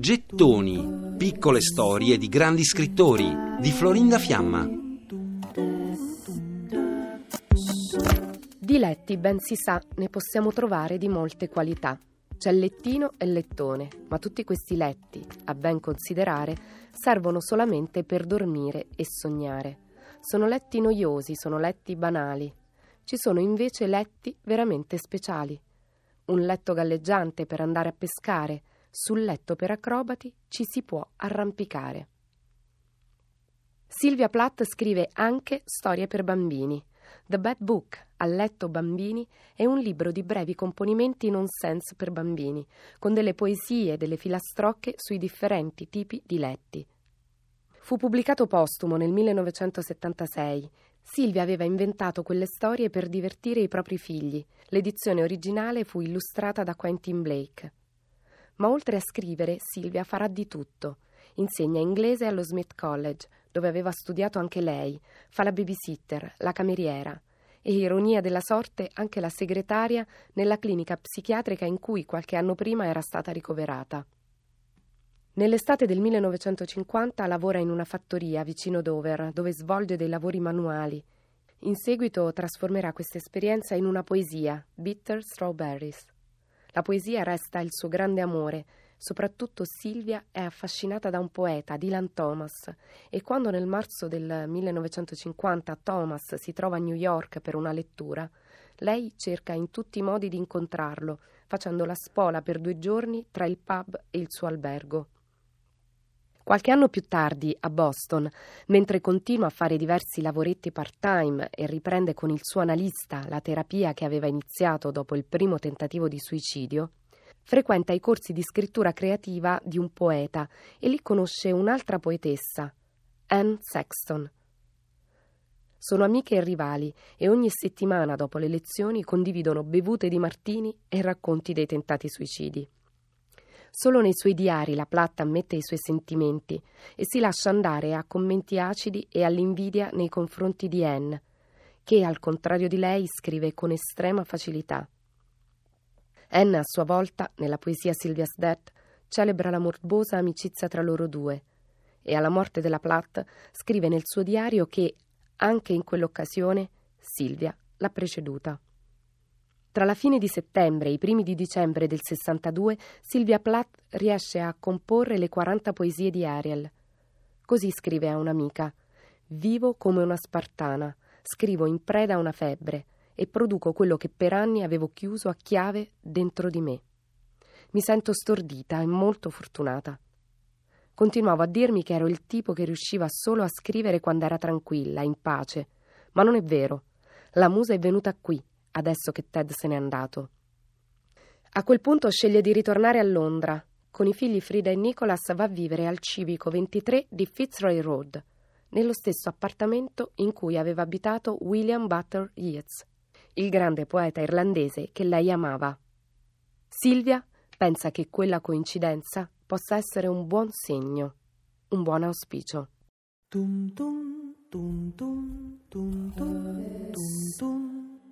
Gettoni, piccole storie di grandi scrittori di Florinda Fiamma. Di letti, ben si sa, ne possiamo trovare di molte qualità. C'è lettino e lettone, ma tutti questi letti, a ben considerare, servono solamente per dormire e sognare. Sono letti noiosi, sono letti banali. Ci sono invece letti veramente speciali un letto galleggiante per andare a pescare, sul letto per acrobati ci si può arrampicare. Silvia Plath scrive anche storie per bambini. The Bad Book, a letto bambini, è un libro di brevi componimenti nonsense per bambini, con delle poesie e delle filastrocche sui differenti tipi di letti. Fu pubblicato postumo nel 1976 Silvia aveva inventato quelle storie per divertire i propri figli. L'edizione originale fu illustrata da Quentin Blake. Ma oltre a scrivere, Silvia farà di tutto. Insegna inglese allo Smith College, dove aveva studiato anche lei, fa la babysitter, la cameriera e, ironia della sorte, anche la segretaria nella clinica psichiatrica in cui qualche anno prima era stata ricoverata. Nell'estate del 1950 lavora in una fattoria vicino Dover, dove svolge dei lavori manuali. In seguito trasformerà questa esperienza in una poesia, Bitter Strawberries. La poesia resta il suo grande amore, soprattutto Silvia è affascinata da un poeta, Dylan Thomas, e quando nel marzo del 1950 Thomas si trova a New York per una lettura, lei cerca in tutti i modi di incontrarlo, facendo la spola per due giorni tra il pub e il suo albergo. Qualche anno più tardi, a Boston, mentre continua a fare diversi lavoretti part-time e riprende con il suo analista la terapia che aveva iniziato dopo il primo tentativo di suicidio, frequenta i corsi di scrittura creativa di un poeta e lì conosce un'altra poetessa, Anne Sexton. Sono amiche e rivali e ogni settimana dopo le lezioni condividono bevute di martini e racconti dei tentati suicidi. Solo nei suoi diari la Platta ammette i suoi sentimenti e si lascia andare a commenti acidi e all'invidia nei confronti di Anne, che al contrario di lei scrive con estrema facilità. Anne, a sua volta, nella poesia Sylvia's Death, celebra la morbosa amicizia tra loro due e alla morte della Platt scrive nel suo diario che, anche in quell'occasione, Silvia l'ha preceduta. Tra la fine di settembre e i primi di dicembre del 62, Silvia Plath riesce a comporre le 40 poesie di Ariel. Così scrive a un'amica: Vivo come una spartana, scrivo in preda a una febbre e produco quello che per anni avevo chiuso a chiave dentro di me. Mi sento stordita e molto fortunata. Continuavo a dirmi che ero il tipo che riusciva solo a scrivere quando era tranquilla, in pace. Ma non è vero. La musa è venuta qui, adesso che Ted se n'è andato. A quel punto sceglie di ritornare a Londra. Con i figli Frida e Nicholas va a vivere al civico 23 di Fitzroy Road, nello stesso appartamento in cui aveva abitato William Butler Yeats, il grande poeta irlandese che lei amava. Silvia pensa che quella coincidenza possa essere un buon segno, un buon auspicio. Tum tum, tum tum, tum tum, tum tum.